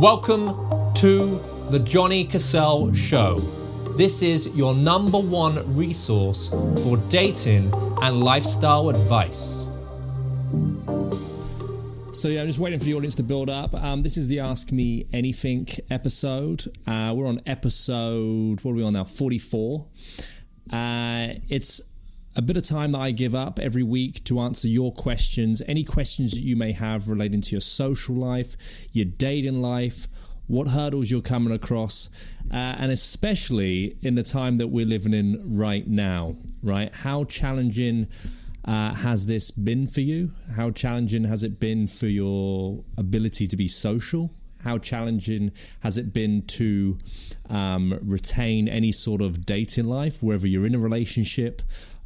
Welcome to the Johnny Cassell Show. This is your number one resource for dating and lifestyle advice. So yeah, I'm just waiting for the audience to build up. Um, this is the Ask Me Anything episode. Uh, we're on episode what are we on now? 44. Uh, it's a bit of time that I give up every week to answer your questions, any questions that you may have relating to your social life, your dating life, what hurdles you're coming across, uh, and especially in the time that we're living in right now, right? How challenging uh, has this been for you? How challenging has it been for your ability to be social? How challenging has it been to um, retain any sort of dating life, whether you're in a relationship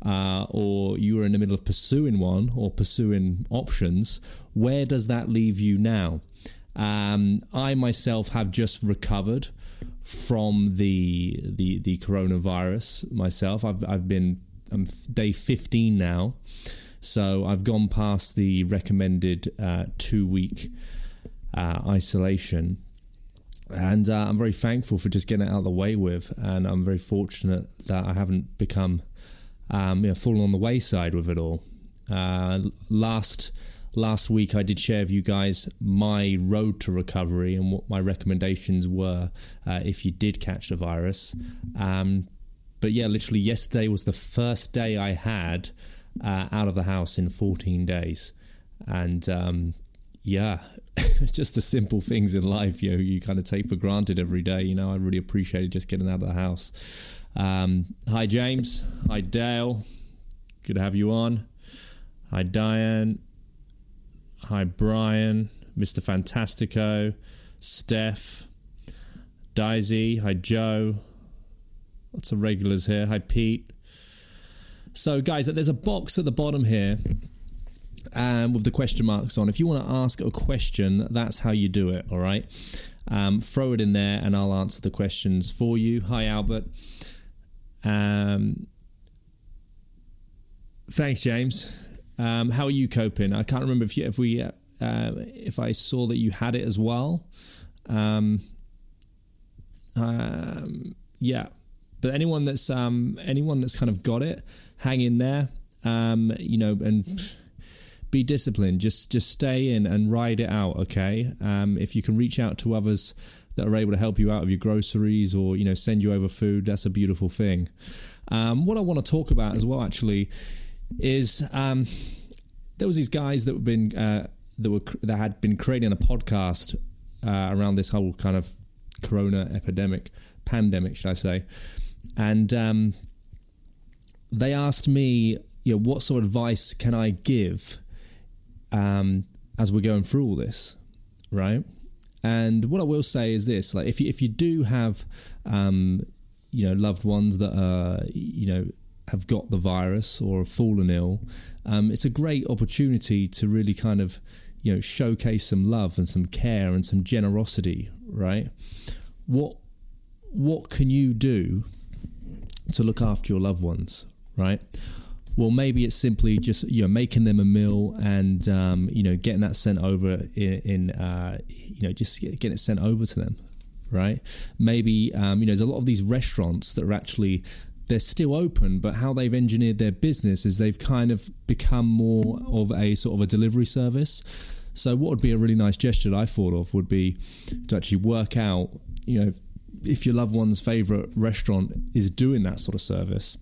uh, or you are in the middle of pursuing one or pursuing options? Where does that leave you now? Um, I myself have just recovered from the the the coronavirus myself. I've I've been I'm day 15 now, so I've gone past the recommended uh, two week uh, isolation. And uh, I'm very thankful for just getting it out of the way with, and I'm very fortunate that I haven't become um, you know, fallen on the wayside with it all. Uh, last last week, I did share with you guys my road to recovery and what my recommendations were uh, if you did catch the virus. Um, but yeah, literally yesterday was the first day I had uh, out of the house in 14 days, and um, yeah, just the simple things in life you know, you kind of take for granted every day. You know, I really appreciated just getting out of the house. Um, hi, James. Hi, Dale. Good to have you on. Hi, Diane. Hi, Brian. Mr. Fantastico. Steph. Daisy. Hi, Joe. Lots of regulars here. Hi, Pete. So, guys, there's a box at the bottom here um, with the question marks on. If you want to ask a question, that's how you do it, all right? Um, throw it in there and I'll answer the questions for you. Hi, Albert. Um, thanks, James. Um, how are you coping? I can't remember if you, if we uh, if I saw that you had it as well. Um, um, yeah, but anyone that's um, anyone that's kind of got it, hang in there. Um, you know, and be disciplined. Just just stay in and ride it out. Okay. Um, if you can reach out to others that are able to help you out of your groceries or you know send you over food, that's a beautiful thing. Um, what I want to talk about as well, actually, is um, there was these guys that have been uh, that were that had been creating a podcast uh, around this whole kind of corona epidemic, pandemic, should I say? And um, they asked me, you know, what sort of advice can I give um, as we're going through all this, right? And what I will say is this: like, if you if you do have, um, you know, loved ones that are, you know, have got the virus or have fallen ill, um, it's a great opportunity to really kind of, you know, showcase some love and some care and some generosity, right? What what can you do to look after your loved ones, right? Well, maybe it's simply just you know making them a meal and um, you know getting that sent over in, in uh, you know just getting it sent over to them, right? Maybe um, you know there's a lot of these restaurants that are actually they're still open, but how they've engineered their business is they've kind of become more of a sort of a delivery service. So what would be a really nice gesture that I thought of would be to actually work out, you know, if your loved one's favorite restaurant is doing that sort of service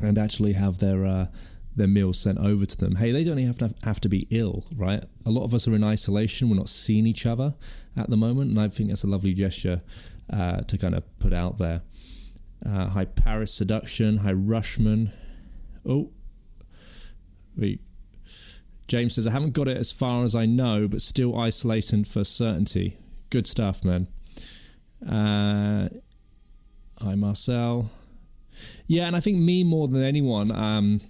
and actually have their uh, their meals sent over to them. Hey, they don't even have to have to be ill, right? A lot of us are in isolation. We're not seeing each other at the moment, and I think that's a lovely gesture uh, to kind of put out there. Uh, hi, Paris Seduction. Hi, Rushman. Oh, wait. James says, I haven't got it as far as I know, but still isolating for certainty. Good stuff, man. Uh, hi, Marcel. Yeah, and I think me more than anyone, um,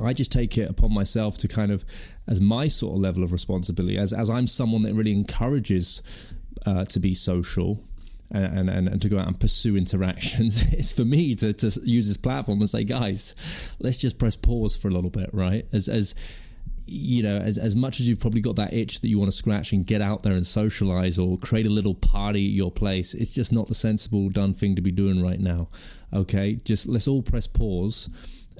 I just take it upon myself to kind of, as my sort of level of responsibility, as as I'm someone that really encourages uh, to be social. And, and, and to go out and pursue interactions it's for me to, to use this platform and say guys let's just press pause for a little bit right as as you know, as, as much as you've probably got that itch that you want to scratch and get out there and socialize or create a little party at your place, it's just not the sensible, done thing to be doing right now. Okay, just let's all press pause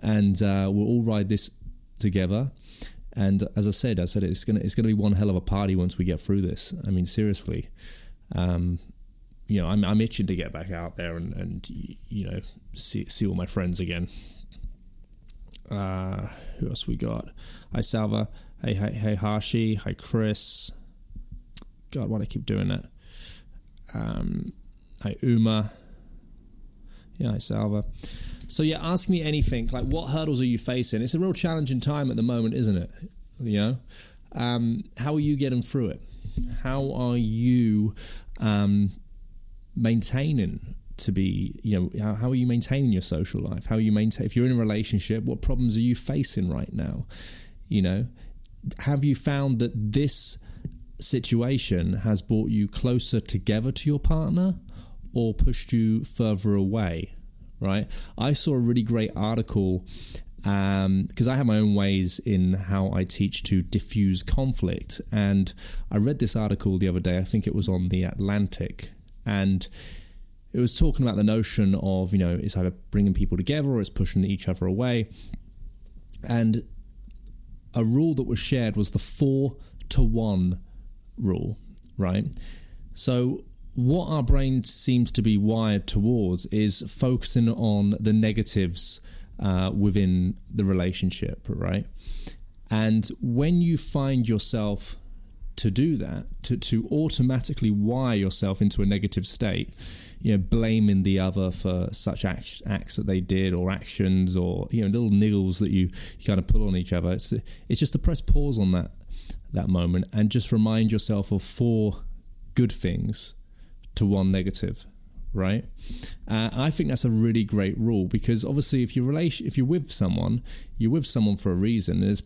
and uh, we'll all ride this together. And as I said, I said it's gonna it's gonna be one hell of a party once we get through this. I mean, seriously, um, you know, I'm I'm itching to get back out there and and you know see see all my friends again. Uh, who else we got? Hi Salva. Hey hey hey Hashi. Hi Chris. God, why do I keep doing that? Um, hi Uma. Yeah, hi Salva. So yeah, ask me anything. Like, what hurdles are you facing? It's a real challenging time at the moment, isn't it? You know, um, how are you getting through it? How are you um, maintaining to be? You know, how, are you maintaining your social life? How are you maintain? If you're in a relationship, what problems are you facing right now? You know, have you found that this situation has brought you closer together to your partner, or pushed you further away? right? I saw a really great article because um, I have my own ways in how I teach to diffuse conflict. And I read this article the other day, I think it was on The Atlantic, and it was talking about the notion of, you know, it's either bringing people together or it's pushing each other away. And a rule that was shared was the four to one rule, right? So what our brain seems to be wired towards is focusing on the negatives uh, within the relationship, right? And when you find yourself to do that, to, to automatically wire yourself into a negative state, you know, blaming the other for such acts, acts that they did or actions or, you know, little niggles that you, you kind of pull on each other. It's, it's just to press pause on that, that moment and just remind yourself of four good things to one negative right? Uh, I think that's a really great rule because obviously, if you're relation, if you're with someone, you're with someone for a reason. There's,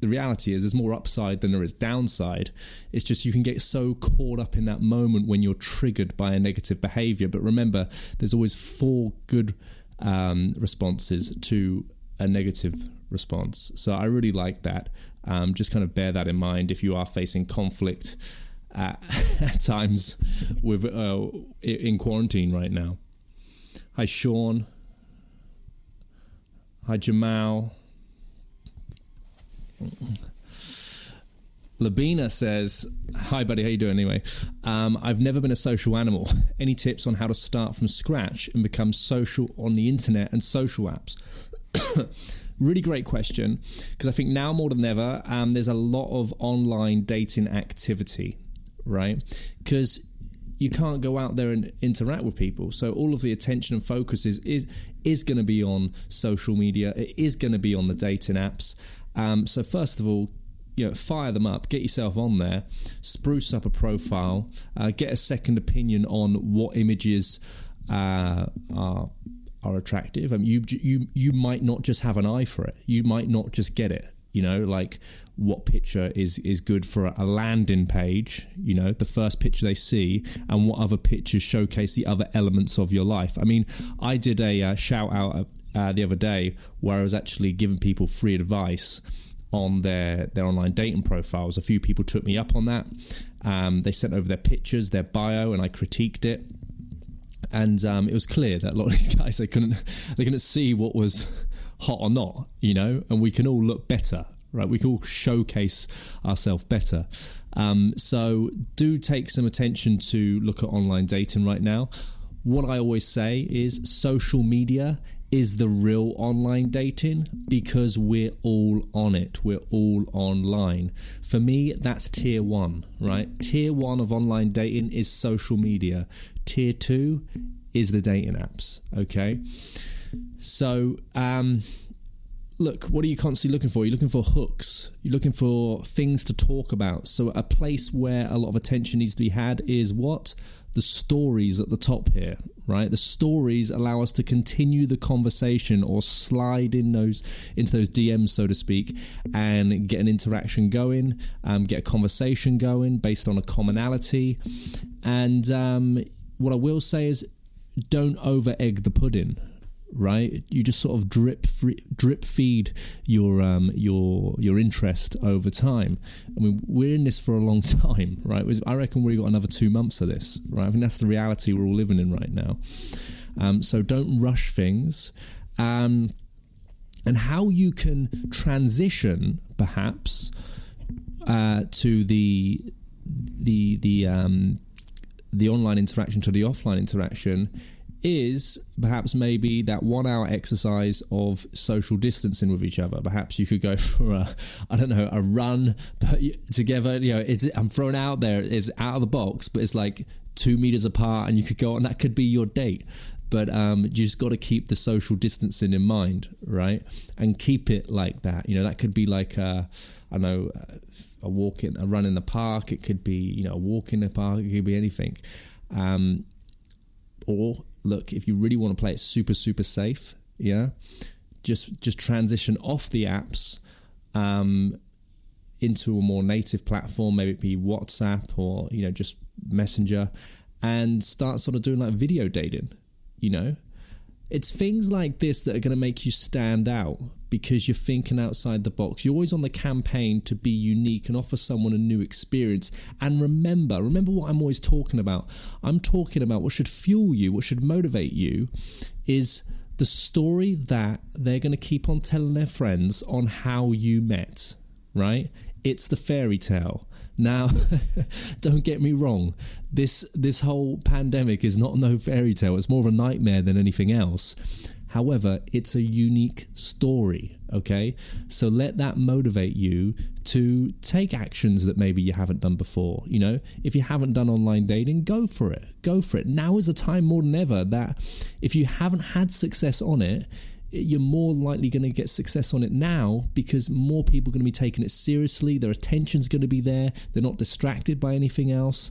the reality is, there's more upside than there is downside. It's just you can get so caught up in that moment when you're triggered by a negative behavior. But remember, there's always four good um, responses to a negative response. So I really like that. Um, just kind of bear that in mind if you are facing conflict at, at times with uh, in quarantine right now. Hi, Sean. Hi, Jamal. Labina says, "Hi, buddy. How you doing? Anyway, um, I've never been a social animal. Any tips on how to start from scratch and become social on the internet and social apps?" really great question because I think now more than ever, um, there's a lot of online dating activity right? Because you can't go out there and interact with people. So all of the attention and focus is is, is going to be on social media. It is going to be on the dating apps. Um, so first of all, you know, fire them up, get yourself on there, spruce up a profile, uh, get a second opinion on what images uh, are are attractive. I mean, you you you might not just have an eye for it. You might not just get it you know like what picture is is good for a landing page you know the first picture they see and what other pictures showcase the other elements of your life. I mean i did a uh, shout out uh, the other day where i was actually giving people free advice on their their online dating profiles. A few people took me up on that. Um, they sent over their pictures their bio and i critiqued it. And um, it was clear that a lot of these guys they couldn't they couldn't see what was hot or not, you know, and we can all look better, right? We can all showcase ourselves better. Um, so do take some attention to look at online dating right now. What I always say is social media is the real online dating because we're all on it. We're all online. For me, that's tier one, right? Tier one of online dating is social media. Tier two is the dating apps, okay? So, um, look, what are you constantly looking for? You're looking for hooks. You're looking for things to talk about. So, a place where a lot of attention needs to be had is what? The stories at the top here, right? The stories allow us to continue the conversation or slide in those into those DMs, so to speak, and get an interaction going, um, get a conversation going based on a commonality. And um, what I will say is, don't over egg the pudding right? You just sort of drip free, drip feed your um, your your interest over time. I mean, we're in this for a long time, right? I reckon we've got another two months of this, right? I think that's the reality we're all living in right now. Um, so don't rush things. Um, and how you can transition, perhaps, uh, to the the the um, the online interaction to the offline interaction is perhaps maybe that one hour exercise of social distancing with each other. Perhaps you could go for a, I don't know, a run together. You know, it's I'm thrown out there. It's out of the box, but it's like two meters apart, and you could go on. That could be your date. But um, you just got to keep the social distancing in mind, right? And keep it like that. You know, that could be like a, I know, a walk in, a run in the park. It could be, you know, a walk in the park. It could be anything. Um, or look, if you really want to play it super, super safe, yeah, just just transition off the apps um, into a more native platform, maybe it be WhatsApp or you know just Messenger, and start sort of doing like video dating. You know, it's things like this that are going to make you stand out because you're thinking outside the box. You're always on the campaign to be unique and offer someone a new experience. And remember, remember what I'm always talking about. I'm talking about what should fuel you, what should motivate you is the story that they're going to keep on telling their friends on how you met, right? It's the fairy tale. Now, don't get me wrong. This this whole pandemic is not no fairy tale. It's more of a nightmare than anything else. However, it's a unique story, okay? So let that motivate you to take actions that maybe you haven't done before. You know, if you haven't done online dating, go for it. Go for it. Now is the time more than ever that if you haven't had success on it, you're more likely going to get success on it now because more people are going to be taking it seriously. Their attention's going to be there. They're not distracted by anything else.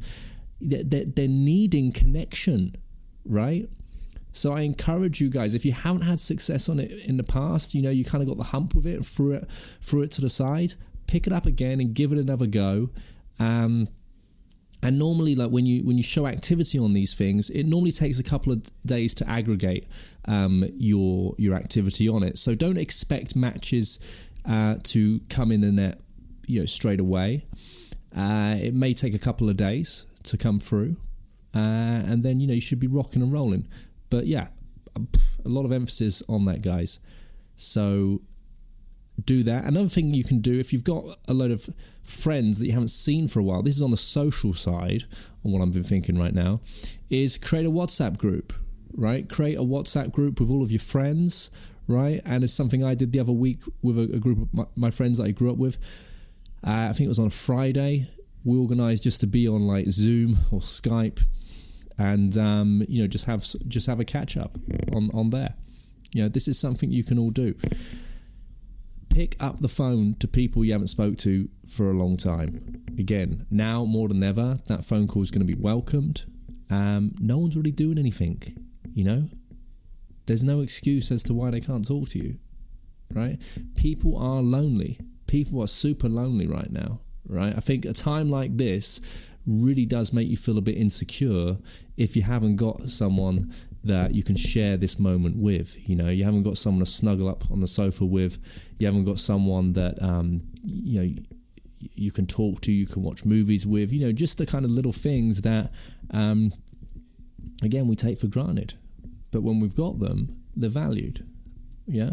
They're, needing connection, right? So I encourage you guys, if you haven't had success on it in the past, you know, you kind of got the hump with it, and threw it, threw it to the side, pick it up again and give it another go. Um, and normally like when you when you show activity on these things it normally takes a couple of days to aggregate um, your your activity on it. So don't expect matches uh, to come in the net you know straight away. Uh, it may take a couple of days to come through. Uh, and then you know you should be rocking and rolling. But yeah a lot of emphasis on that guys. So do that. Another thing you can do if you've got a load of friends that you haven't seen for a while, this is on the social side, on what I've been thinking right now, is create a WhatsApp group, right? Create a WhatsApp group with all of your friends, right? And it's something I did the other week with a, a group of my, my, friends that I grew up with. Uh, I think it was on a Friday. We organized just to be on like Zoom or Skype and um, you know just have just have a catch up on on there. You know, this is something you can all do pick up the phone to people you haven't spoke to for a long time. Again, now more than ever, that phone call is going to be welcomed. Um, no one's really doing anything, you know. There's no excuse as to why they can't talk to you, right? People are lonely. People are super lonely right now, right? I think a time like this really does make you feel a bit insecure if you haven't got someone that you can share this moment with. You know, you haven't got someone to snuggle up on the sofa with. You haven't got someone that um, you know you can talk to. You can watch movies with. You know, just the kind of little things that um, again we take for granted, but when we've got them, they're valued. Yeah,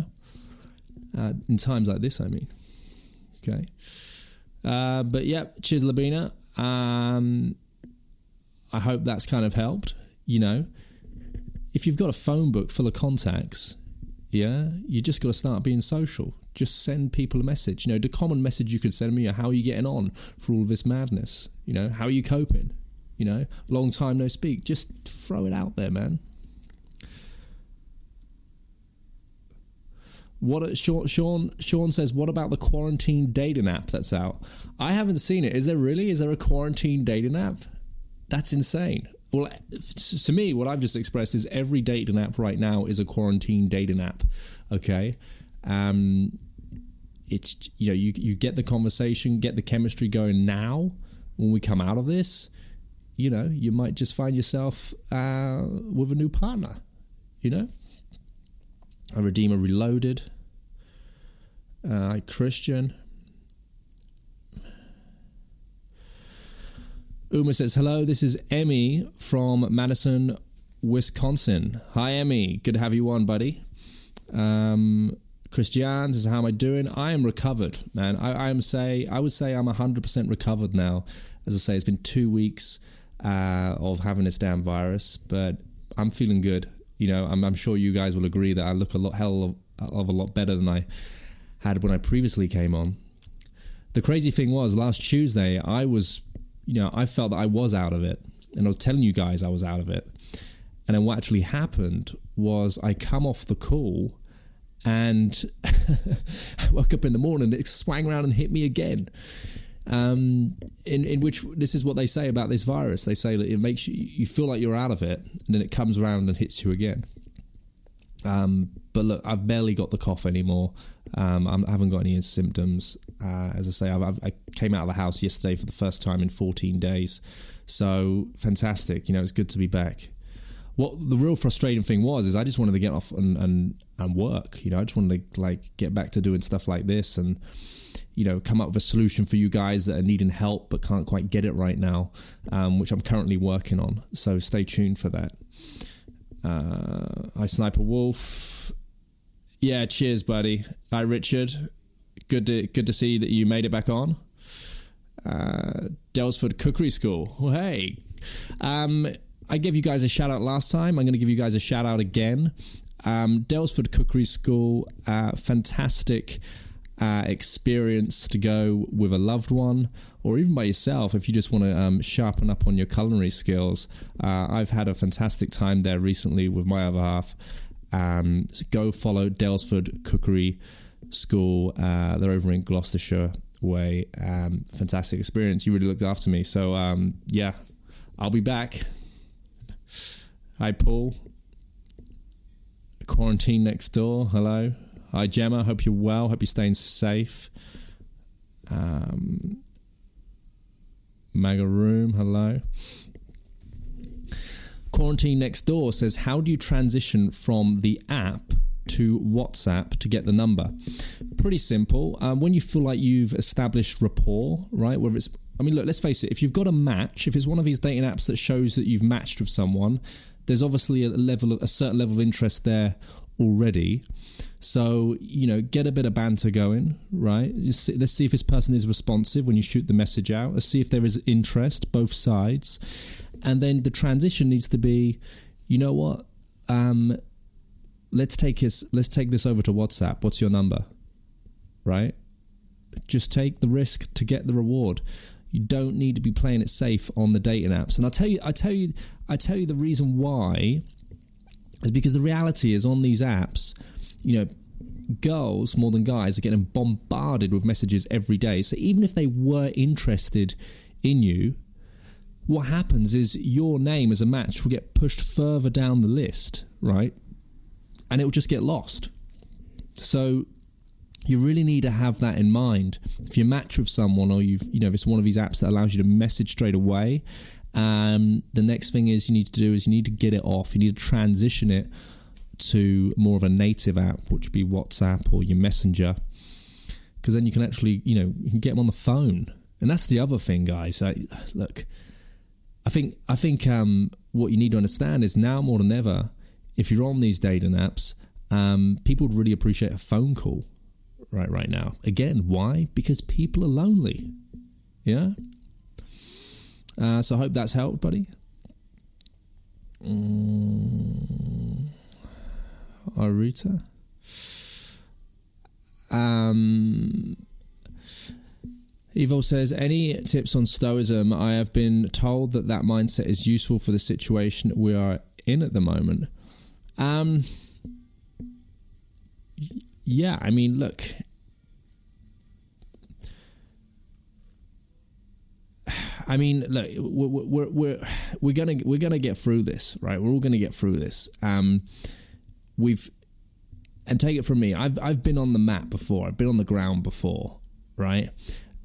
uh, in times like this, I mean. Okay, uh, but yeah, cheers, Labina. Um, I hope that's kind of helped. You know, if you've got a phone book full of contacts, yeah, you just got to start being social. Just send people a message. You know, the common message you could send me are how are you getting on for all this madness? You know, how are you coping? You know, long time no speak. Just throw it out there, man. What Sean Sean says? What about the quarantine dating app that's out? I haven't seen it. Is there really? Is there a quarantine dating app? That's insane. Well, to me, what I've just expressed is every dating app right now is a quarantine dating app. Okay, um, it's you know you you get the conversation, get the chemistry going now. When we come out of this, you know you might just find yourself uh, with a new partner. You know. A Redeemer Reloaded. Uh, Christian. Uma says, Hello, this is Emmy from Madison, Wisconsin. Hi, Emmy. Good to have you on, buddy. Um, Christian says, How am I doing? I am recovered, man. I, I am say I would say I'm 100% recovered now. As I say, it's been two weeks uh, of having this damn virus, but I'm feeling good. You know, I'm, I'm sure you guys will agree that I look a lot hell of, of a lot better than I had when I previously came on. The crazy thing was, last Tuesday, I was, you know, I felt that I was out of it, and I was telling you guys I was out of it. And then what actually happened was I come off the call and I woke up in the morning, it swang around and hit me again. Um, in in which this is what they say about this virus. They say that it makes you you feel like you're out of it, and then it comes around and hits you again. Um, but look, I've barely got the cough anymore. Um, I'm, have not got any symptoms. Uh, as I say, I've, I've, i came out of the house yesterday for the first time in 14 days, so fantastic. You know, it's good to be back. What the real frustrating thing was is I just wanted to get off and, and and work. You know, I just wanted to like get back to doing stuff like this and you know come up with a solution for you guys that are needing help but can't quite get it right now, um, which I'm currently working on. So stay tuned for that. Uh, hi, Sniper Wolf. Yeah, cheers, buddy. Hi, Richard. Good to good to see that you made it back on. Uh, Cookery School. Well, hey, um, I gave you guys a shout out last time. I'm going to give you guys a shout out again. Um, Cookery School, uh, fantastic uh, experience to go with a loved one or even by yourself if you just want to um, sharpen up on your culinary skills. Uh, I've had a fantastic time there recently with my other half. Um, so go follow Daylesford Cookery School. Uh, they're over in Gloucestershire way. Um, fantastic experience. You really looked after me. So, um, yeah, I'll be back. Hi, Paul. Quarantine next door. Hello. Hi, Gemma. Hope you're well. Hope you're staying safe. Um, Maga Room. Hello. Quarantine Next Door says, How do you transition from the app to WhatsApp to get the number? Pretty simple. Um, when you feel like you've established rapport, right? Whether it's, I mean, look, let's face it, if you've got a match, if it's one of these dating apps that shows that you've matched with someone, there's obviously a level of a certain level of interest there already. So, you know, get a bit of banter going, right? See, let's see if this person is responsive when you shoot the message out. Let's see if there is interest, both sides. And then the transition needs to be, you know what? Um, let's take this let's take this over to WhatsApp. What's your number? Right? Just take the risk to get the reward. You don't need to be playing it safe on the dating apps. And I'll tell you I tell you I tell you the reason why is because the reality is on these apps, you know, girls more than guys are getting bombarded with messages every day. So even if they were interested in you, what happens is your name as a match will get pushed further down the list, right? And it will just get lost. So you really need to have that in mind. If you match with someone or you've, you know, if it's one of these apps that allows you to message straight away, um, the next thing is you need to do is you need to get it off. You need to transition it to more of a native app, which would be WhatsApp or your Messenger, because then you can actually, you know, you can get them on the phone. And that's the other thing, guys. I, look, I think I think um, what you need to understand is now more than ever, if you're on these dating apps, um, people would really appreciate a phone call right right now. Again, why? Because people are lonely. Yeah. Uh, so I hope that's helped, buddy. Mm. Aruta. Um, Evo says, any tips on Stoicism? I have been told that that mindset is useful for the situation we are in at the moment. Um, yeah, I mean, look. I mean, look, we're we're we're, we're gonna we're gonna get through this, right? We're all gonna get through this. Um, we've and take it from me i've i've been on the map before i've been on the ground before right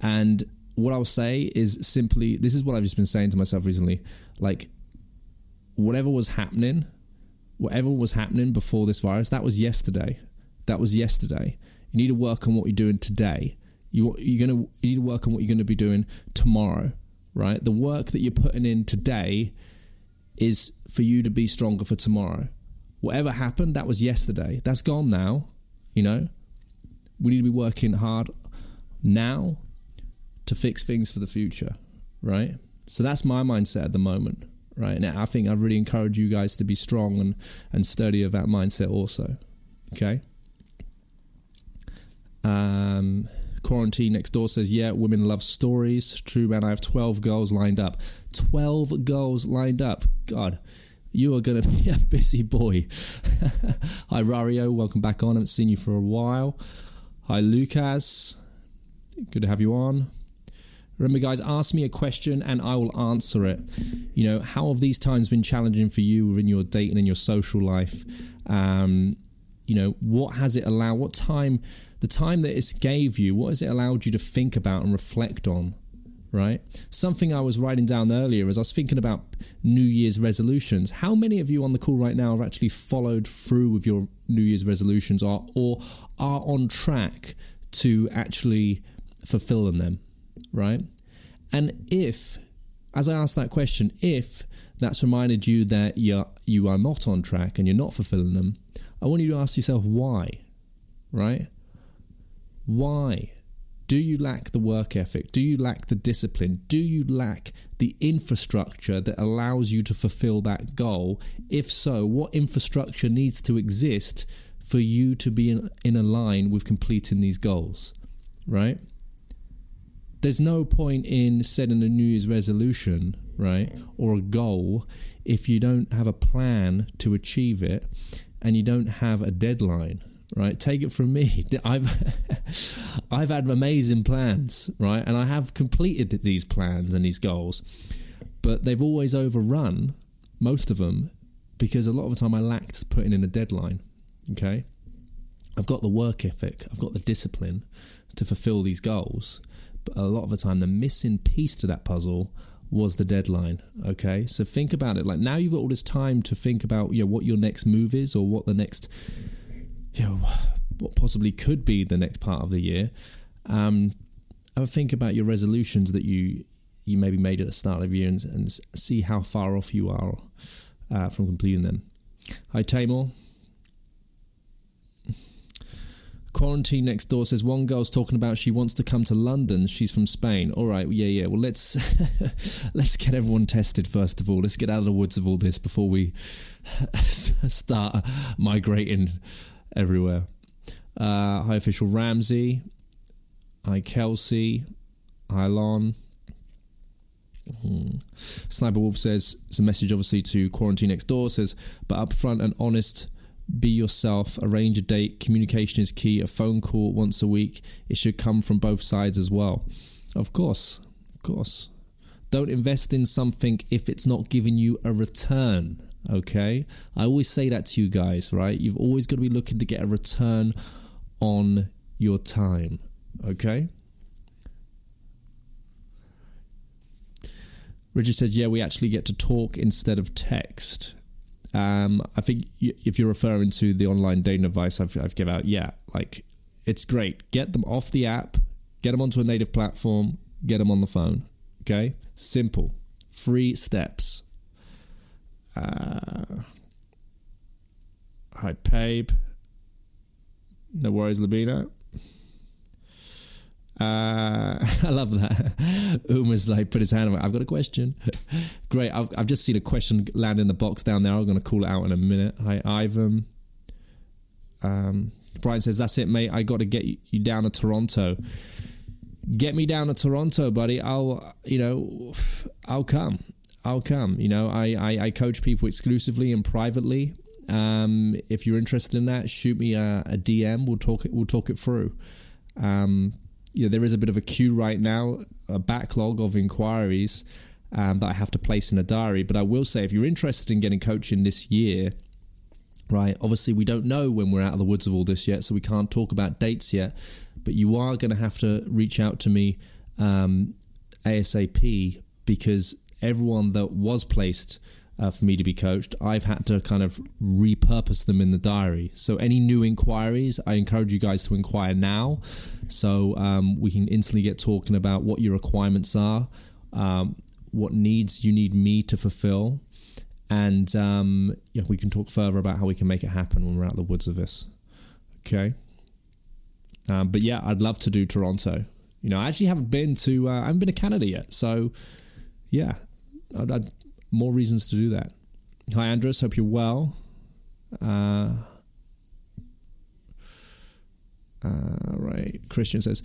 and what i'll say is simply this is what i've just been saying to myself recently like whatever was happening whatever was happening before this virus that was yesterday that was yesterday. You need to work on what you're doing today. You you're gonna you need to work on what you're gonna be doing tomorrow, right? The work that you're putting in today is for you to be stronger for tomorrow. Whatever happened, that was yesterday. That's gone now. You know, we need to be working hard now to fix things for the future, right? So that's my mindset at the moment, right? Now I think I really encourage you guys to be strong and and sturdy of that mindset also. Okay. Um, quarantine next door says, "Yeah, women love stories. True, man. I have twelve girls lined up. Twelve girls lined up. God." You are going to be a busy boy. Hi, Rario. Welcome back on. I haven't seen you for a while. Hi, Lucas. Good to have you on. Remember, guys, ask me a question and I will answer it. You know, how have these times been challenging for you within your dating and your social life? Um, you know, what has it allowed? What time, the time that it gave you, what has it allowed you to think about and reflect on? Right? Something I was writing down earlier as I was thinking about New Year's resolutions. How many of you on the call right now have actually followed through with your New Year's resolutions or, or are on track to actually fulfilling them? Right? And if, as I asked that question, if that's reminded you that you're, you are not on track and you're not fulfilling them, I want you to ask yourself why, right? Why? Do you lack the work ethic? Do you lack the discipline? Do you lack the infrastructure that allows you to fulfill that goal? If so, what infrastructure needs to exist for you to be in, in a line with completing these goals, right? There's no point in setting a New Year's resolution, right, mm. or a goal if you don't have a plan to achieve it and you don't have a deadline right? Take it from me. I've i've had amazing plans right? And i have completed these plans and these goals but they've always overrun most of them because a lot of the time i lacked putting in a deadline okay? I've got the work ethic i've got the discipline to fulfill these goals but a lot of the time the missing piece to that puzzle was the deadline. Okay, so think about it. Like now you've got all this time to think about you know what your next move is or what the next you know what possibly could be the next part of the year. Um, have a think about your resolutions that you you maybe made at the start of the year and, and see how far off you are uh, from completing them. Hi Tamor. Quarantine next door says one girl's talking about she wants to come to London. She's from Spain. All right, yeah, yeah. Well, let's let's get everyone tested first of all. Let's get out of the woods of all this before we start migrating everywhere. Uh, hi, official Ramsey. Hi, Kelsey. Hi, Lon. Hmm. Sniper Wolf says it's a message, obviously, to quarantine next door. Says, but upfront and honest be yourself, arrange a date, communication is key, a phone call once a week. It should come from both sides as well. Of course, of course. Don't invest in something if it's not giving you a return, okay? I always say that to you guys, right? You've always got to be looking to get a return on your time, okay? Richard said, Yeah, we actually get to talk instead of text. Um, I think if you're referring to the online dating advice I've, I've given out, yeah, like it's great. Get them off the app, get them onto a native platform, get them on the phone. Okay, simple, three steps. Uh, hi, Pabe. No worries, Labino. Uh, I love that. Uma's like put his hand on. I've got a question. Great. I've, I've just seen a question land in the box down there. I'm going to call it out in a minute. Hi, Ivan. Um, Brian says, "That's it, mate. I got to get you down to Toronto. Get me down to Toronto, buddy. I'll, you know, I'll come. I'll come. You know, I, I, I coach people exclusively and privately. Um, if you're interested in that, shoot me a, a DM. We'll talk it. We'll talk it through. Um, you know, there is a bit of a queue right now, a backlog of inquiries um, that I have to place in a diary. But I will say, if you're interested in getting coaching this year, right, obviously we don't know when we're out of the woods of all this yet, so we can't talk about dates yet. But you are going to have to reach out to me um, ASAP because everyone that was placed uh, for me to be coached, I've had to kind of repurpose them in the diary. So any new inquiries, I encourage you guys to inquire now, so um, we can instantly get talking about what your requirements are, um, what needs you need me to fulfill, and um, yeah, we can talk further about how we can make it happen when we're out of the woods of this. Okay. Um, but yeah, I'd love to do Toronto. You know, I actually haven't been to uh, I haven't been to Canada yet, so yeah, I'd, I'd more reasons to do that. Hi, Andres. Hope you're well. Uh, uh, right. Christian says,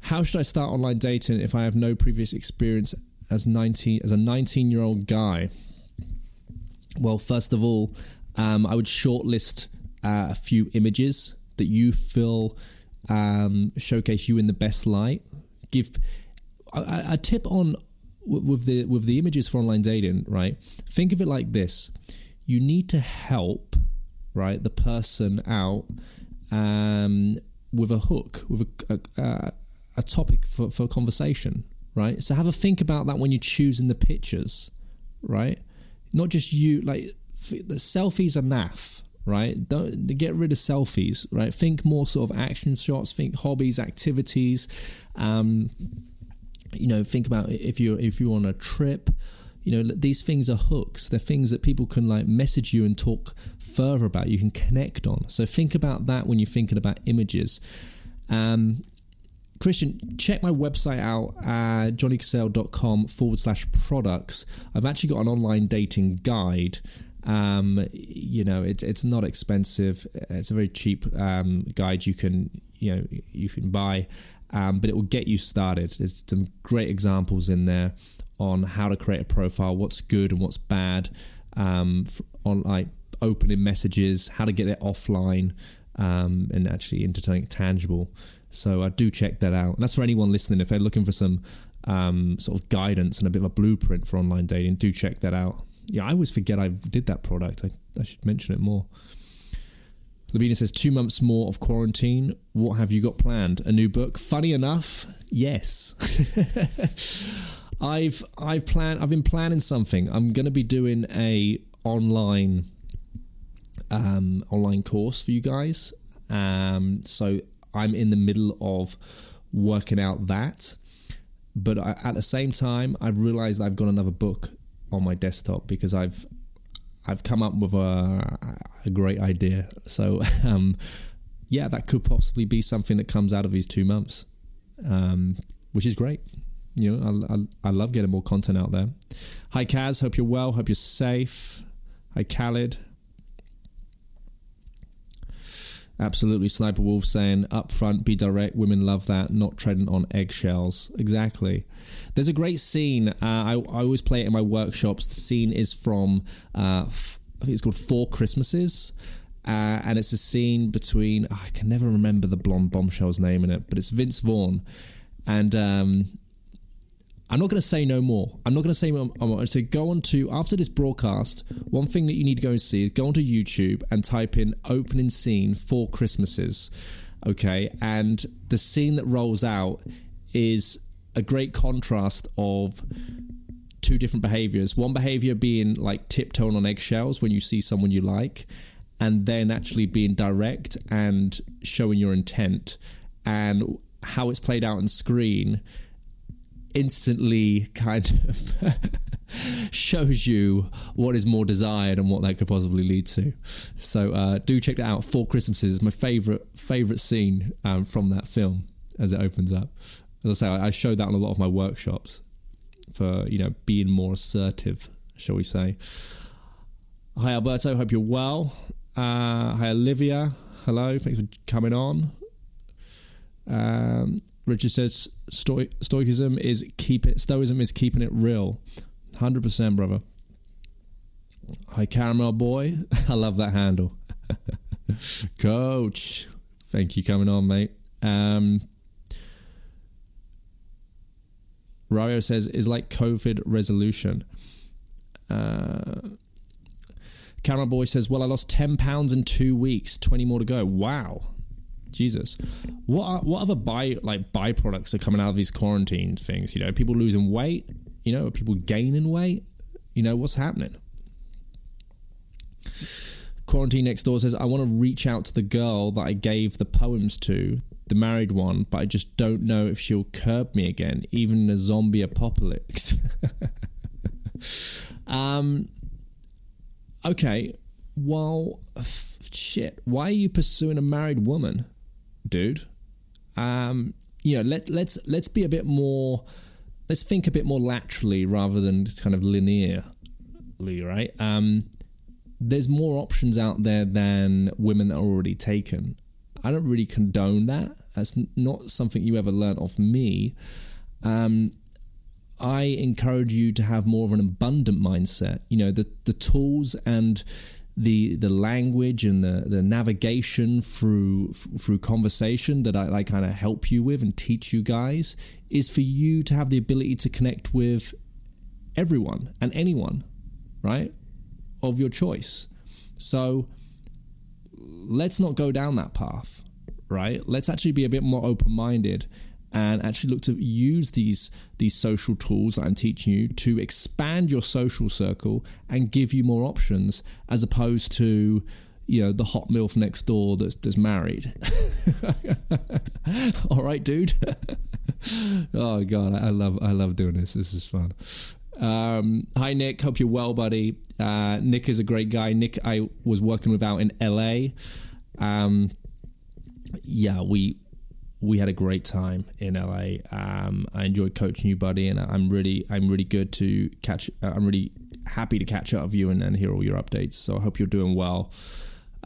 "How should I start online dating if I have no previous experience as 19 as a 19 year old guy?" Well, first of all, um, I would shortlist uh, a few images that you feel um, showcase you in the best light. Give a, a tip on with the with the images for online dating, right? Think of it like this: you need to help, right, the person out um, with a hook, with a a, a topic for, for conversation, right? So have a think about that when you're choosing the pictures, right? Not just you, like the selfies are naff, right? Don't get rid of selfies, right? Think more sort of action shots. Think hobbies, activities. Um, you know, think about if you're if you're on a trip. You know, these things are hooks. They're things that people can like message you and talk further about. You can connect on. So think about that when you're thinking about images. Um, Christian, check my website out, uh, johnnycassell.com forward slash products. I've actually got an online dating guide. Um, you know, it's it's not expensive. It's a very cheap um, guide you can you know you can buy, um, but it will get you started. There's some great examples in there on how to create a profile, what's good and what's bad, um, on like opening messages, how to get it offline, um, and actually into something tangible. So I uh, do check that out. And that's for anyone listening. If they're looking for some um, sort of guidance and a bit of a blueprint for online dating, do check that out. Yeah, I always forget I did that product. I, I should mention it more. Lavina says, two months more of quarantine. What have you got planned? A new book? Funny enough, yes. I've I've planned I've been planning something. I'm gonna be doing a online um, online course for you guys. Um, so I'm in the middle of working out that. But I, at the same time, I've realized I've got another book on my desktop because I've I've come up with a, a great idea. So, um, yeah, that could possibly be something that comes out of these two months, um, which is great. You know, I, I, I, love getting more content out there. Hi, Kaz. Hope you're well. Hope you're safe. Hi, Khalid. Absolutely, Sniper Wolf saying up front, be direct. Women love that, not treading on eggshells. Exactly. There's a great scene. Uh, I, I, always play it in my workshops. The scene is from, uh, f- I think it's called Four Christmases. Uh, and it's a scene between, oh, I can never remember the blonde bombshell's name in it, but it's Vince Vaughn. And um, I'm not going to say no more. I'm not going to say more. So go on to, after this broadcast, one thing that you need to go and see is go onto YouTube and type in opening scene Four Christmases. Okay. And the scene that rolls out is a great contrast of two different behaviors. One behavior being like tiptoeing on eggshells when you see someone you like, and then actually being direct and showing your intent and how it's played out on screen instantly kind of shows you what is more desired and what that could possibly lead to. So uh, do check that out. Four Christmases is my favorite favorite scene um, from that film as it opens up. As I say, I, I show that on a lot of my workshops for you know being more assertive, shall we say. Hi Alberto, hope you're well. Uh, hi Olivia, hello, thanks for coming on. Um, Richard says Sto- stoicism is keep it. Stoicism is keeping it real. Hundred percent, brother. Hi, caramel boy. I love that handle, Coach. Thank you coming on, mate. Um, Rario says is like COVID resolution. Uh, Caramel Boy says, "Well, I lost ten pounds in two weeks. Twenty more to go. Wow, Jesus, what are, what other by like byproducts are coming out of these quarantine things? You know, people losing weight. You know, people gaining weight. You know, what's happening? Quarantine next door says, I want to reach out to the girl that I gave the poems to, the married one, but I just don't know if she'll curb me again, even in a zombie apocalypse. um, okay, well, f- shit. Why are you pursuing a married woman, dude? Um, you know, let let's let's be a bit more. Let's think a bit more laterally rather than just kind of linearly, right? Um, there's more options out there than women are already taken. I don't really condone that. That's not something you ever learned off me. Um, I encourage you to have more of an abundant mindset. You know, the the tools and the the language and the the navigation through through conversation that I like kind of help you with and teach you guys is for you to have the ability to connect with everyone and anyone, right? Of your choice. So let's not go down that path, right? Let's actually be a bit more open minded and actually look to use these these social tools that I'm teaching you to expand your social circle and give you more options as opposed to you know the hot milf next door that's that's married. All right, dude. oh god, I love I love doing this. This is fun. Um, hi Nick, hope you're well, buddy. Uh, Nick is a great guy. Nick, I was working with out in LA. Um, yeah, we we had a great time in LA. Um, I enjoyed coaching you, buddy, and I'm really, I'm really good to catch. Uh, I'm really happy to catch up with you and, and, hear all your updates. So I hope you're doing well.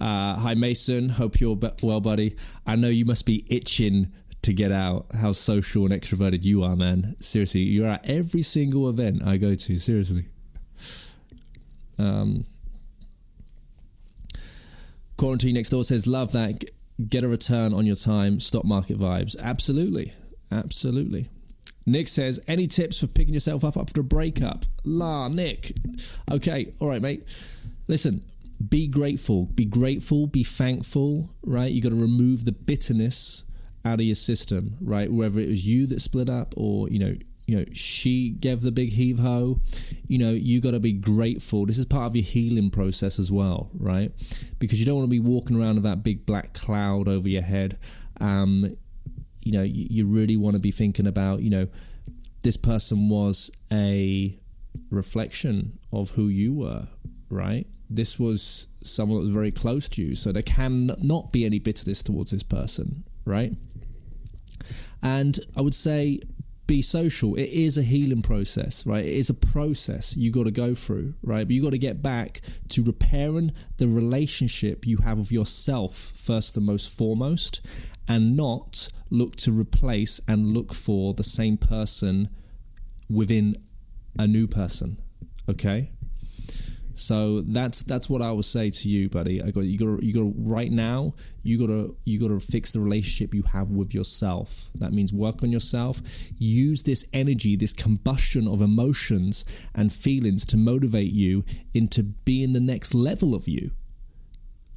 Uh, hi, Mason. Hope you're well, buddy. I know you must be itching to get out. How social and extroverted you are, man. Seriously, you're at every single event I go to. Seriously. Um, Quarantine next door says, "Love that." Get a return on your time, stock market vibes. Absolutely. Absolutely. Nick says, any tips for picking yourself up after a breakup? La, Nick. Okay, all right, mate. Listen, be grateful. Be grateful, be thankful, right? You got to remove the bitterness out of your system, right? Whether it was you that split up or, you know, you know she gave the big heave ho you know you got to be grateful. This is part of your healing process as well right? Because you don't want to be walking around with that big black cloud over your head. Um you know you, you really want to be thinking about you know this person was a reflection of who you were right? This was someone that was very close to you so there can not be any bitterness towards this person right? And i would say be social. It is a healing process, right? It is a process you got to go through, right? But you got to get back to repairing the relationship you have with yourself first and most foremost, and not look to replace and look for the same person within a new person. Okay? So that's that's what I would say to you, buddy. I got you got you got right now. You got to you got to fix the relationship you have with yourself. That means work on yourself. Use this energy, this combustion of emotions and feelings to motivate you into being the next level of you.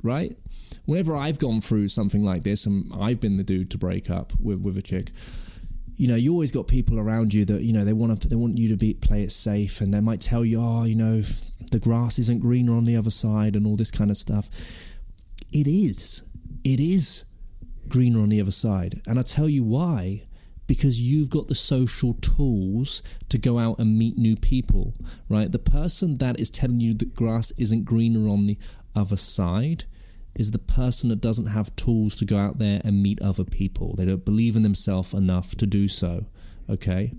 Right? Whenever I've gone through something like this, and I've been the dude to break up with with a chick you know, you always got people around you that you know they want to they want you to be play it safe, and they might tell you, oh, you know, the grass isn't greener on the other side, and all this kind of stuff. It is, it is greener on the other side, and I tell you why. Because you've got the social tools to go out and meet new people, right? The person that is telling you that grass isn't greener on the other side is the person that doesn't have tools to go out there and meet other people. They don't believe in themselves enough to do so. Okay?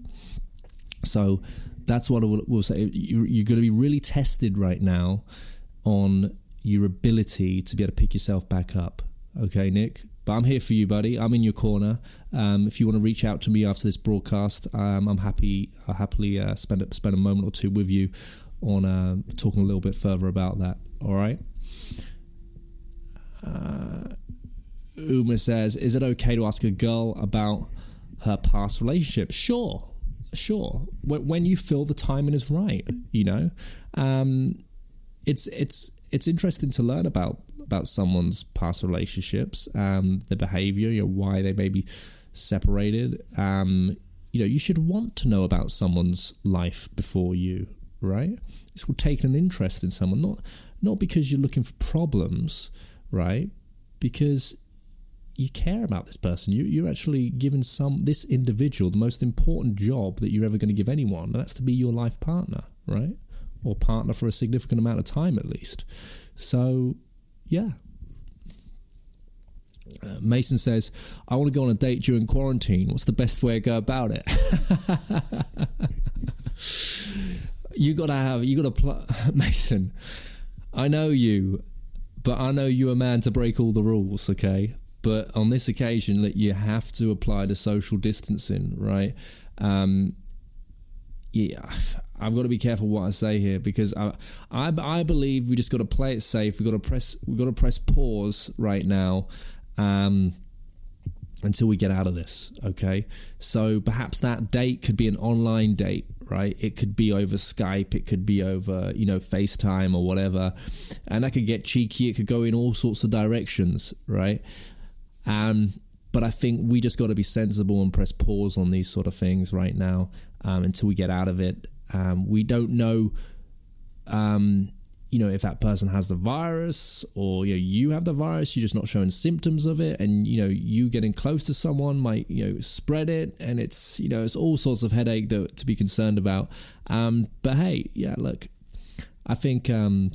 So that's what I will, say. You, you're going to be really tested right now on your ability to be able to pick yourself back up. Okay, Nick? But I'm here for you, buddy. I'm in your corner. Um, if you want to reach out to me after this broadcast, um, I'm happy. I'll happily uh, spend spend a moment or two with you on uh, talking a little bit further about that. All right. Uh, Uma says, "Is it okay to ask a girl about her past relationship?" Sure, sure. When you feel the timing is right, you know, um, it's it's it's interesting to learn about about someone's past relationships, um, their behavior, you know, why they may be separated. Um, you know, you should want to know about someone's life before you right? It's called taking an interest in someone, not not because you're looking for problems, right? Because you care about this person. You, you're actually giving some this individual the most important job that you're ever going to give anyone, and that's to be your life partner, right? Or partner for a significant amount of time at least. So, yeah. Uh, Mason says, "I want to go on a date during quarantine. What's the best way to go about it?" you gotta have you gotta pl- Mason. I know you, but I know you're a man to break all the rules. Okay, but on this occasion, that you have to apply the social distancing, right? Um, yeah, I've got to be careful what I say here because I, I, I believe we just got to play it safe. We got to press, we got to press pause right now. Um, until we get out of this. Okay. So perhaps that date could be an online date, right? It could be over Skype, it could be over, you know, FaceTime or whatever. And that could get cheeky, it could go in all sorts of directions, right? Um, but I think we just got to be sensible and press pause on these sort of things right now um, until we get out of it. Um, we don't know um, you know, if that person has the virus or you know, you have the virus, you're just not showing symptoms of it, and you know, you getting close to someone might you know spread it, and it's you know, it's all sorts of headache that, to be concerned about. Um, but hey, yeah, look, I think um,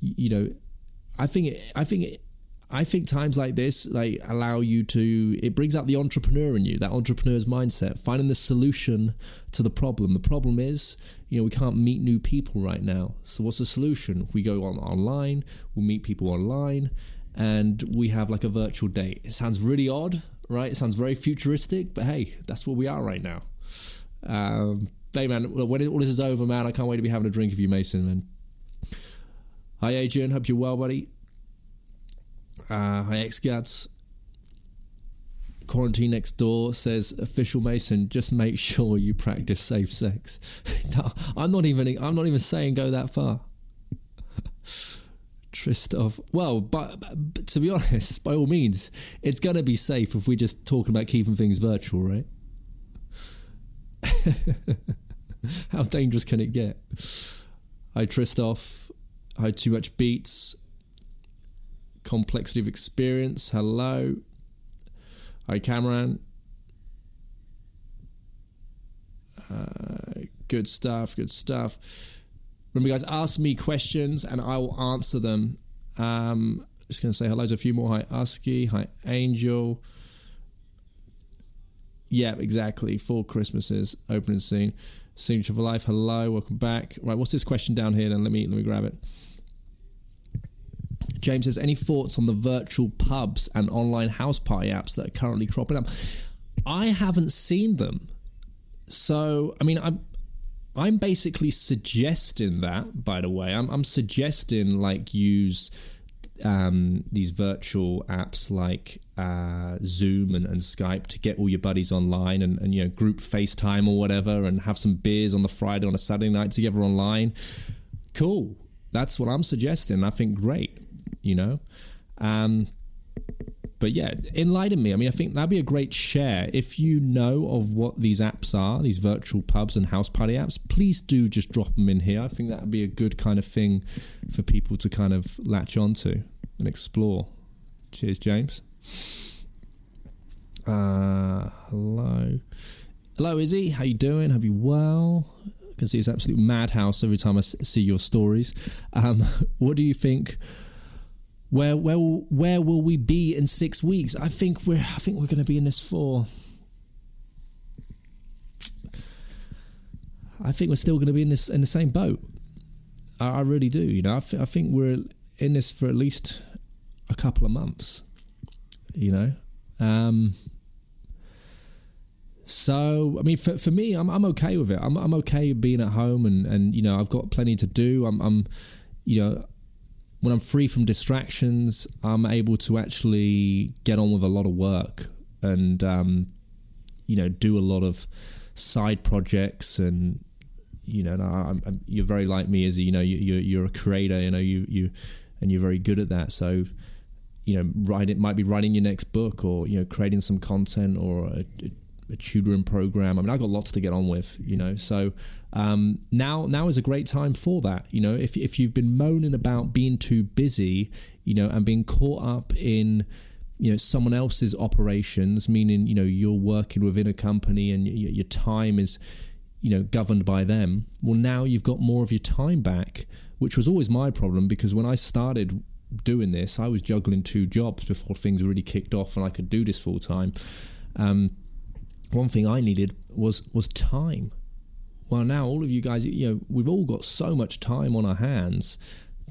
you know, I think I think I think times like this like allow you to it brings out the entrepreneur in you, that entrepreneur's mindset, finding the solution to the problem. The problem is, you know, we can't meet new people right now. So what's the solution? We go on online, we meet people online, and we have like a virtual date. It sounds really odd, right? It sounds very futuristic, but hey, that's where we are right now. Um, hey man, when all this is over, man, I can't wait to be having a drink with you, Mason, man. Hi Adrian, hope you're well, buddy uh, hi X Quarantine next door says official Mason. Just make sure you practice safe sex. I'm not even. I'm not even saying go that far. Tristov. Well, but, but, to be honest, by all means, it's going to be safe if we're just talking about keeping things virtual, right? How dangerous can it get? Hi, Tristov. Hi, too much beats. Complexity of Experience. Hello. Hi, Cameron. Uh, good stuff. Good stuff. Remember, guys, ask me questions and I will answer them. Um, just going to say hello to a few more. Hi, Usky. Hi, Angel. Yeah, exactly. Four Christmases opening scene. Signature for life. Hello, welcome back. Right, what's this question down here? Then let me let me grab it. James says, any thoughts on the virtual pubs and online house party apps that are currently cropping up? I haven't seen them. So, I mean, I'm I'm basically suggesting that, by the way. I'm, I'm suggesting like use um, these virtual apps like uh, Zoom and, and, Skype to get all your buddies online and, and, you know group FaceTime or whatever and have some beers on the Friday on a Saturday night together online. Cool. That's what I'm suggesting. I think great you know. Um, but yeah, enlighten me. I mean, I think that'd be a great share. If you know of what these apps are, these virtual pubs and house party apps, please do just drop them in here. I think that would be a good kind of thing for people to kind of latch onto and explore. Cheers, James. Uh, hello, hello, Izzy. How you doing? Have you well? I can see it's absolute madhouse every time I see your stories. Um, what do you think? Where where where will we be in six weeks? I think we're I think we're going to be in this for. I think we're still going to be in this in the same boat. I, I really do. You know, I, th- I think we're in this for at least a couple of months. You know, um, so I mean, for for me, I'm I'm okay with it. I'm I'm okay being at home and and you know I've got plenty to do. I'm I'm you know when I'm free from distractions, I'm able to actually get on with a lot of work and um, you know do a lot of side projects and you know I'm, I'm, you're very like me as you know you, are you're a creator you know you you and you're very good at that. So you know write it might be writing your next book or you know creating some content or a, a tutoring program. I mean, I've got lots to get on with, you know. So um, now now is a great time for that. You know, if if you've been moaning about being too busy, you know, and being caught up in you know someone else's operations, meaning you know you're working within a company and your, your time is you know governed by them. Well, now you've got more of your time back, which was always my problem because when I started doing this, I was juggling two jobs before things really kicked off and I could do this full time. Um, one thing I needed was was time. Well, now all of you guys, you know, we've all got so much time on our hands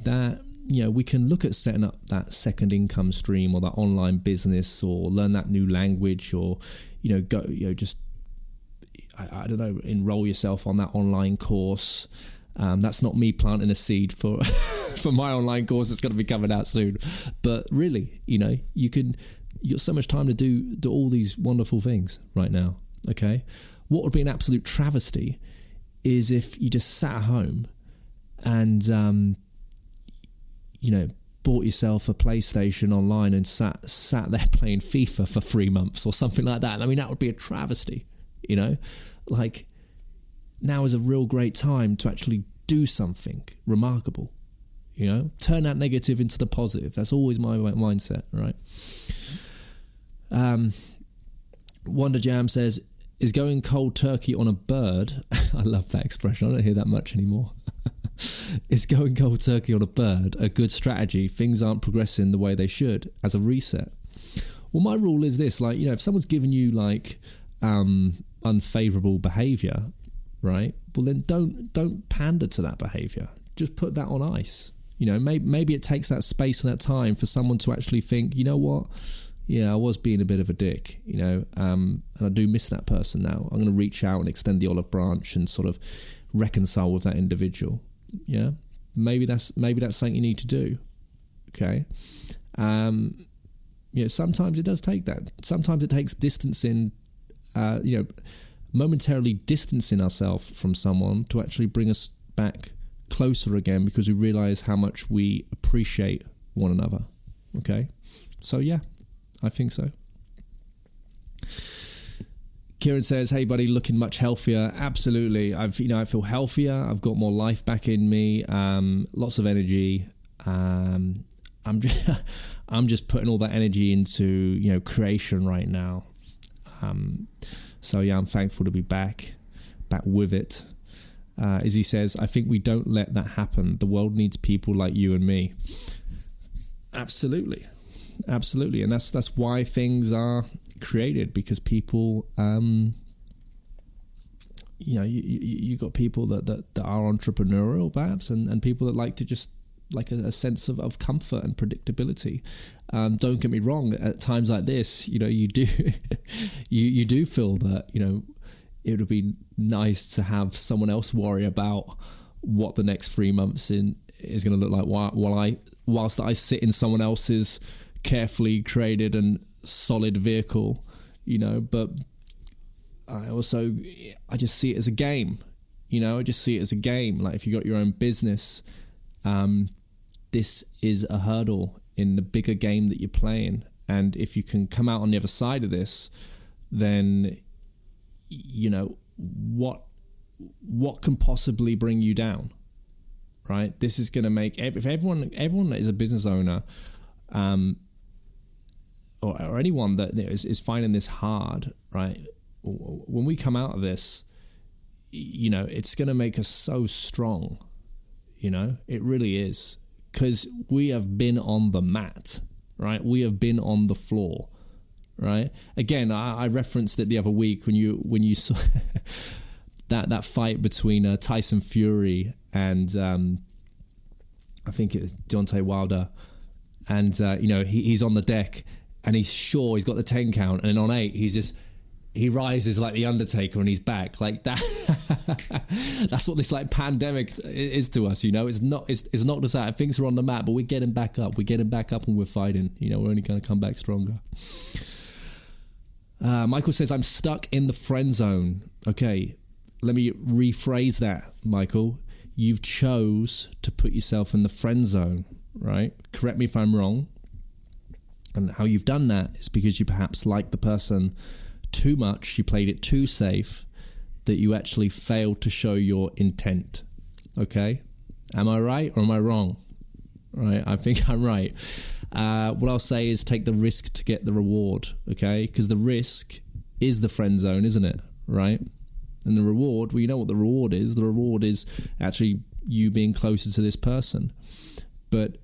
that you know we can look at setting up that second income stream or that online business or learn that new language or you know go you know just I, I don't know enroll yourself on that online course um, that's not me planting a seed for for my online course. It's going to be coming out soon. But really, you know, you can. You got so much time to do do all these wonderful things right now. Okay, what would be an absolute travesty is if you just sat at home and um, you know bought yourself a PlayStation online and sat sat there playing FIFA for three months or something like that. I mean, that would be a travesty. You know, like now is a real great time to actually do something remarkable. You know, turn that negative into the positive. That's always my mindset, right? Um, Wonder Jam says, "Is going cold turkey on a bird?" I love that expression. I don't hear that much anymore. is going cold turkey on a bird a good strategy? Things aren't progressing the way they should as a reset. Well, my rule is this: like, you know, if someone's given you like um, unfavorable behavior, right? Well, then don't don't pander to that behavior. Just put that on ice. You know, maybe maybe it takes that space and that time for someone to actually think, you know what? Yeah, I was being a bit of a dick, you know, um, and I do miss that person now. I'm going to reach out and extend the olive branch and sort of reconcile with that individual. Yeah, maybe that's maybe that's something you need to do. Okay, um, you know, sometimes it does take that. Sometimes it takes distancing. Uh, you know momentarily distancing ourselves from someone to actually bring us back closer again because we realize how much we appreciate one another. Okay? So, yeah, I think so. Kieran says, "Hey, buddy, looking much healthier. Absolutely. I've, you know, I feel healthier. I've got more life back in me. Um, lots of energy. Um, I'm, just, I'm just putting all that energy into, you know, creation right now. Um, so yeah, I'm thankful to be back, back with it. Uh, as he says, I think we don't let that happen. The world needs people like you and me. Absolutely, absolutely, and that's that's why things are created because people, um, you know, you, you, you got people that, that, that are entrepreneurial perhaps, and, and people that like to just like a, a sense of, of comfort and predictability. Um, don't get me wrong. At times like this, you know, you do you you do feel that you know it would be nice to have someone else worry about what the next three months in is going to look like while, while I whilst I sit in someone else's carefully created and solid vehicle, you know. But I also I just see it as a game, you know. I just see it as a game. Like if you got your own business, um, this is a hurdle in the bigger game that you're playing. And if you can come out on the other side of this, then you know what what can possibly bring you down, right? This is going to make if everyone everyone that is a business owner, um, or, or anyone that is, is finding this hard, right? When we come out of this, you know, it's going to make us so strong. You know, it really is because we have been on the mat, right? We have been on the floor, right? Again, I, I referenced it the other week when you when you saw that that fight between uh, Tyson Fury and um, I think it's Deontay Wilder, and uh, you know he, he's on the deck and he's sure he's got the ten count, and then on eight he's just he rises like the Undertaker and he's back like that. that's what this like pandemic is to us. You know, it's not it's, it's not just that things are on the map, but we're getting back up. We're getting back up and we're fighting. You know, we're only going to come back stronger. Uh, Michael says, "I'm stuck in the friend zone." Okay, let me rephrase that, Michael. You've chose to put yourself in the friend zone, right? Correct me if I'm wrong. And how you've done that is because you perhaps liked the person too much, you played it too safe, that you actually failed to show your intent. Okay? Am I right or am I wrong? Right? I think I'm right. Uh, what I'll say is take the risk to get the reward. Okay? Because the risk is the friend zone, isn't it? Right? And the reward, well, you know what the reward is. The reward is actually you being closer to this person. But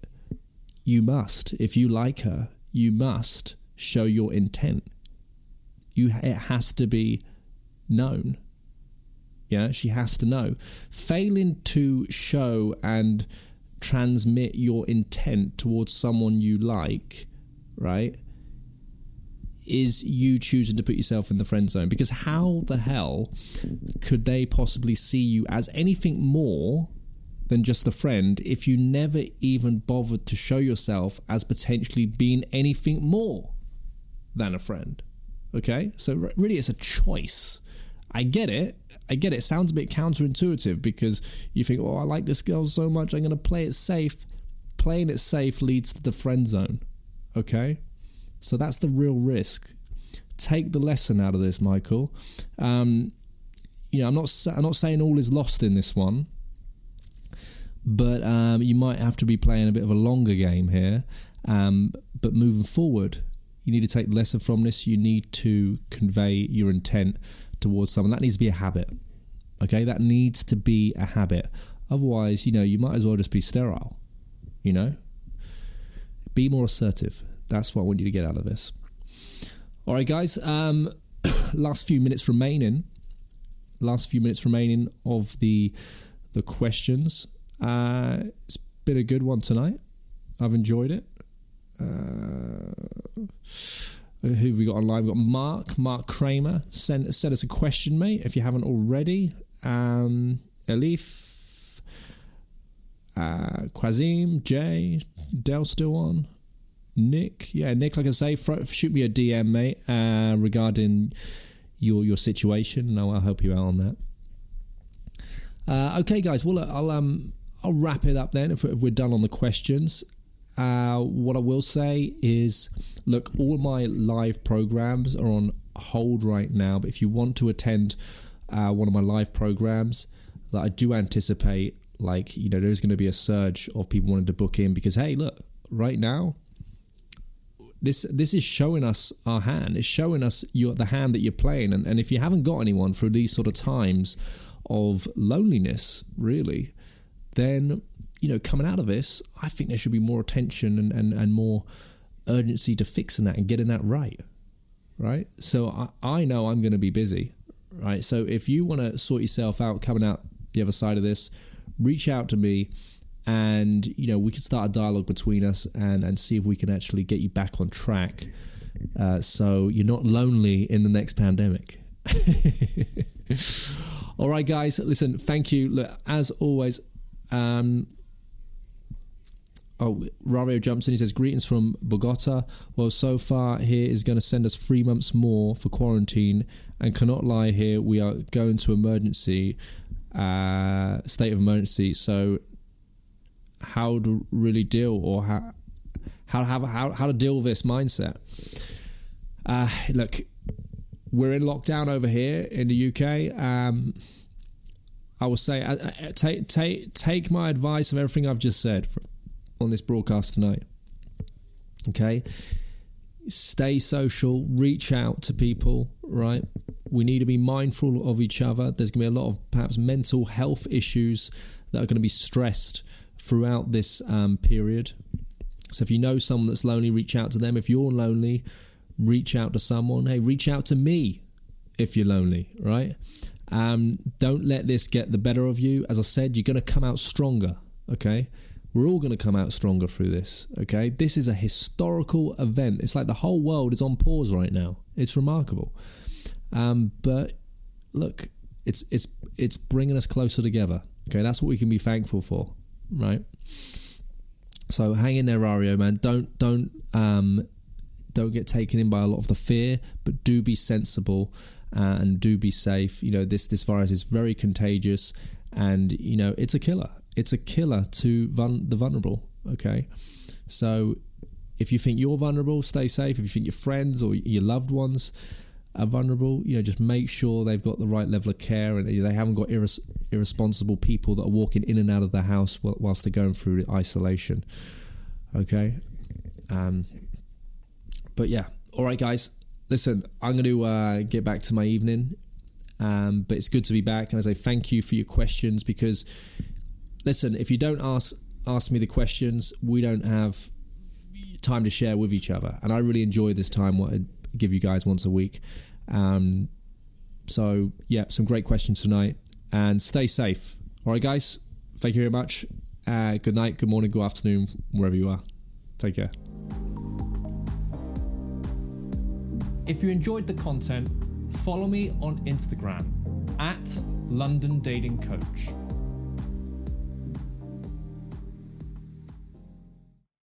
you must, if you like her, you must show your intent. You, it has to be known. Yeah, she has to know. Failing to show and transmit your intent towards someone you like, right, is you choosing to put yourself in the friend zone. Because how the hell could they possibly see you as anything more than just a friend if you never even bothered to show yourself as potentially being anything more than a friend? Okay, so really it's a choice. I get it. I get it. it sounds a bit counterintuitive because you think, oh, I like this girl so much, I'm going to play it safe. Playing it safe leads to the friend zone. Okay? So that's the real risk. Take the lesson out of this, Michael. Um, you know, I'm not I'm not saying all is lost in this one, but um, you might have to be playing a bit of a longer game here. Um, but moving forward, you need to take lesson from this. You need to convey your intent towards someone. That needs to be a habit. Okay, that needs to be a habit. Otherwise, you know, you might as well just be sterile. You know, be more assertive. That's what I want you to get out of this. All right, guys. Um, last few minutes remaining. Last few minutes remaining of the the questions. Uh, it's been a good one tonight. I've enjoyed it. Uh, who have we got online? We've got Mark, Mark Kramer. Send, send us a question, mate, if you haven't already. Um, Elif, uh, Quazim, Jay, Del still on. Nick, yeah, Nick, like I say, shoot me a DM, mate, uh, regarding your your situation, and I'll, I'll help you out on that. Uh, okay, guys. Well, I'll um I'll wrap it up then if, we're done on the questions. Uh, what I will say is, look, all my live programs are on hold right now. But if you want to attend uh, one of my live programs, that I do anticipate, like you know, there's going to be a surge of people wanting to book in because hey, look, right now, this this is showing us our hand. It's showing us your the hand that you're playing. And, and if you haven't got anyone through these sort of times of loneliness, really, then you know, coming out of this, I think there should be more attention and, and, and more urgency to fixing that and getting that right. Right. So I, I know I'm going to be busy. Right. So if you want to sort yourself out coming out the other side of this, reach out to me and, you know, we can start a dialogue between us and, and see if we can actually get you back on track. Uh, so you're not lonely in the next pandemic. All right, guys. Listen, thank you. Look, as always, um, Oh, Rario jumps in. He says, Greetings from Bogota. Well, so far here is going to send us three months more for quarantine and cannot lie here. We are going to emergency, uh, state of emergency. So, how to really deal or how, how, how, how, how to deal with this mindset? Uh, look, we're in lockdown over here in the UK. Um, I will say, uh, uh, take take take my advice of everything I've just said on this broadcast tonight. Okay? Stay social, reach out to people, right? We need to be mindful of each other. There's going to be a lot of perhaps mental health issues that are going to be stressed throughout this um, period. So if you know someone that's lonely, reach out to them. If you're lonely, reach out to someone. Hey, reach out to me if you're lonely, right? Um, don't let this get the better of you. As I said, you're going to come out stronger, okay? We're all going to come out stronger through this, okay? This is a historical event. It's like the whole world is on pause right now. It's remarkable. Um, but look, it's it's it's bringing us closer together. Okay, that's what we can be thankful for, right? So hang in there, Rario man. Don't don't um, don't get taken in by a lot of the fear, but do be sensible uh, and do be safe. You know this this virus is very contagious, and you know it's a killer it's a killer to vul- the vulnerable. Okay, so if you think you're vulnerable, stay safe. If you think your friends or your loved ones are vulnerable, you know, just make sure they've got the right level of care and they haven't got irres- irresponsible people that are walking in and out of the house whilst they're going through isolation. Okay. Um, but yeah, all right, guys. Listen, I'm going to uh, get back to my evening, um, but it's good to be back, and I say thank you for your questions because, listen, if you don't ask ask me the questions, we don't have time to share with each other, and I really enjoy this time. What I give you guys once a week. Um, so yeah, some great questions tonight, and stay safe. All right, guys. Thank you very much. Uh, good night, good morning, good afternoon, wherever you are. Take care. If you enjoyed the content, follow me on Instagram at London Dating Coach